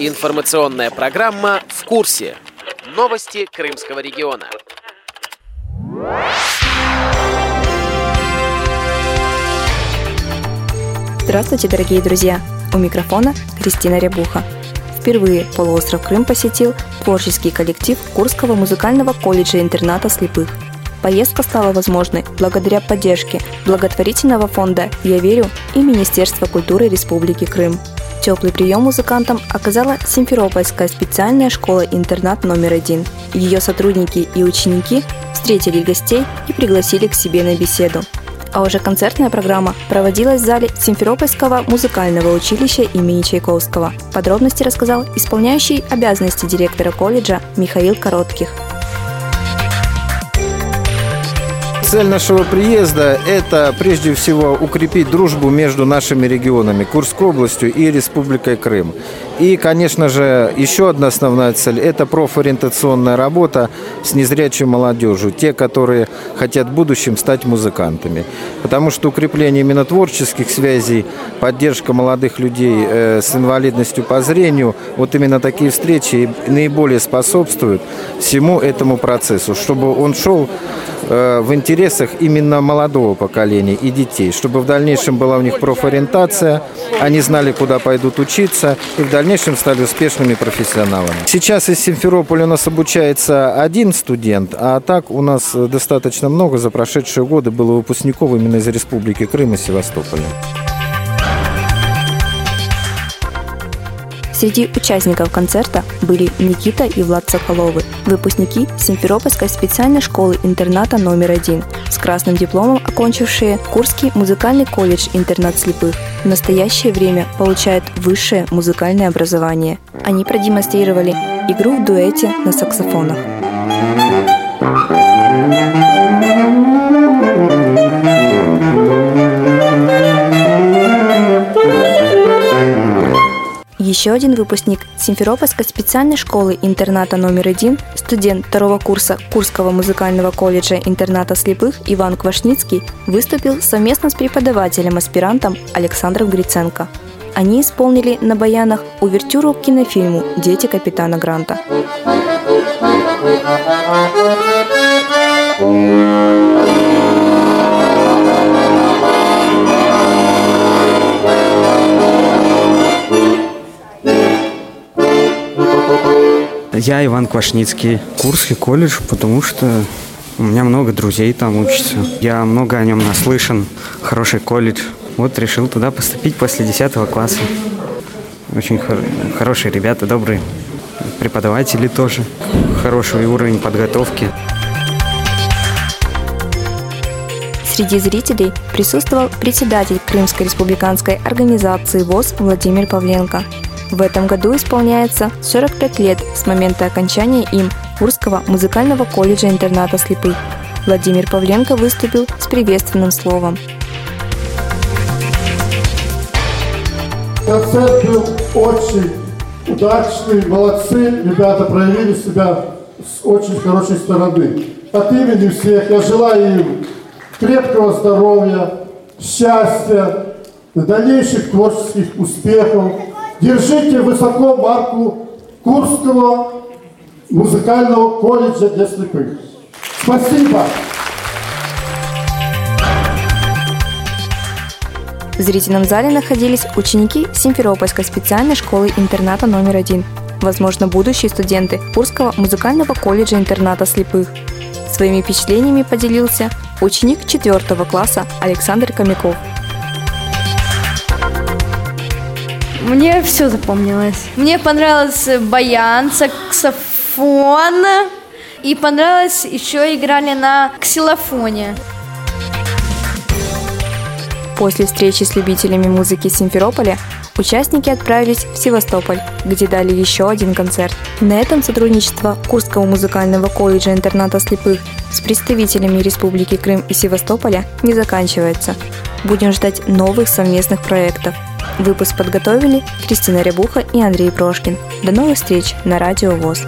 Информационная программа «В курсе». Новости Крымского региона. Здравствуйте, дорогие друзья! У микрофона Кристина Рябуха. Впервые полуостров Крым посетил творческий коллектив Курского музыкального колледжа-интерната слепых. Поездка стала возможной благодаря поддержке благотворительного фонда «Я верю» и Министерства культуры Республики Крым. Теплый прием музыкантам оказала Симферопольская специальная школа-интернат номер один. Ее сотрудники и ученики встретили гостей и пригласили к себе на беседу а уже концертная программа проводилась в зале Симферопольского музыкального училища имени Чайковского. Подробности рассказал исполняющий обязанности директора колледжа Михаил Коротких. Цель нашего приезда – это прежде всего укрепить дружбу между нашими регионами, Курской областью и Республикой Крым. И, конечно же, еще одна основная цель – это профориентационная работа с незрячей молодежью, те, которые хотят в будущем стать музыкантами. Потому что укрепление именно творческих связей, поддержка молодых людей э, с инвалидностью по зрению, вот именно такие встречи наиболее способствуют всему этому процессу, чтобы он шел Э, в интересах именно молодого поколения и детей, чтобы в дальнейшем была у них профориентация, они знали, куда пойдут учиться и в дальнейшем стали успешными профессионалами. Сейчас из Симферополя у нас обучается один студент, а так у нас достаточно много за прошедшие годы было выпускников именно из Республики Крым и Севастополя. Среди участников концерта были Никита и Влад Соколовы, выпускники Симферопольской специальной школы-интерната номер один, с красным дипломом окончившие Курский музыкальный колледж-интернат слепых. В настоящее время получают высшее музыкальное образование. Они продемонстрировали игру в дуэте на саксофонах. Еще один выпускник Симферопольской специальной школы интерната номер один, студент второго курса Курского музыкального колледжа интерната слепых Иван Квашницкий выступил совместно с преподавателем-аспирантом Александром Гриценко. Они исполнили на баянах увертюру к кинофильму «Дети капитана Гранта». Я Иван Квашницкий, Курский колледж, потому что у меня много друзей там учатся. Я много о нем наслышан. Хороший колледж. Вот решил туда поступить после 10 класса. Очень хор- хорошие ребята, добрые. Преподаватели тоже. Хороший уровень подготовки. Среди зрителей присутствовал председатель Крымской республиканской организации ВОЗ Владимир Павленко – в этом году исполняется 45 лет с момента окончания им Курского музыкального колледжа-интерната слепых. Владимир Павленко выступил с приветственным словом. Концерт был очень удачный, молодцы, ребята проявили себя с очень хорошей стороны. От имени всех я желаю им крепкого здоровья, счастья, дальнейших творческих успехов, Держите высоко марку Курского музыкального колледжа для слепых. Спасибо! В зрительном зале находились ученики Симферопольской специальной школы-интерната номер один, возможно, будущие студенты Курского музыкального колледжа-интерната слепых. Своими впечатлениями поделился ученик 4 класса Александр Комяков – Мне все запомнилось. Мне понравился баян, саксофон. И понравилось, еще играли на ксилофоне. После встречи с любителями музыки Симферополя участники отправились в Севастополь, где дали еще один концерт. На этом сотрудничество Курского музыкального колледжа интерната слепых с представителями Республики Крым и Севастополя не заканчивается. Будем ждать новых совместных проектов – Выпуск подготовили Кристина Рябуха и Андрей Прошкин. До новых встреч на Радио ВОЗ.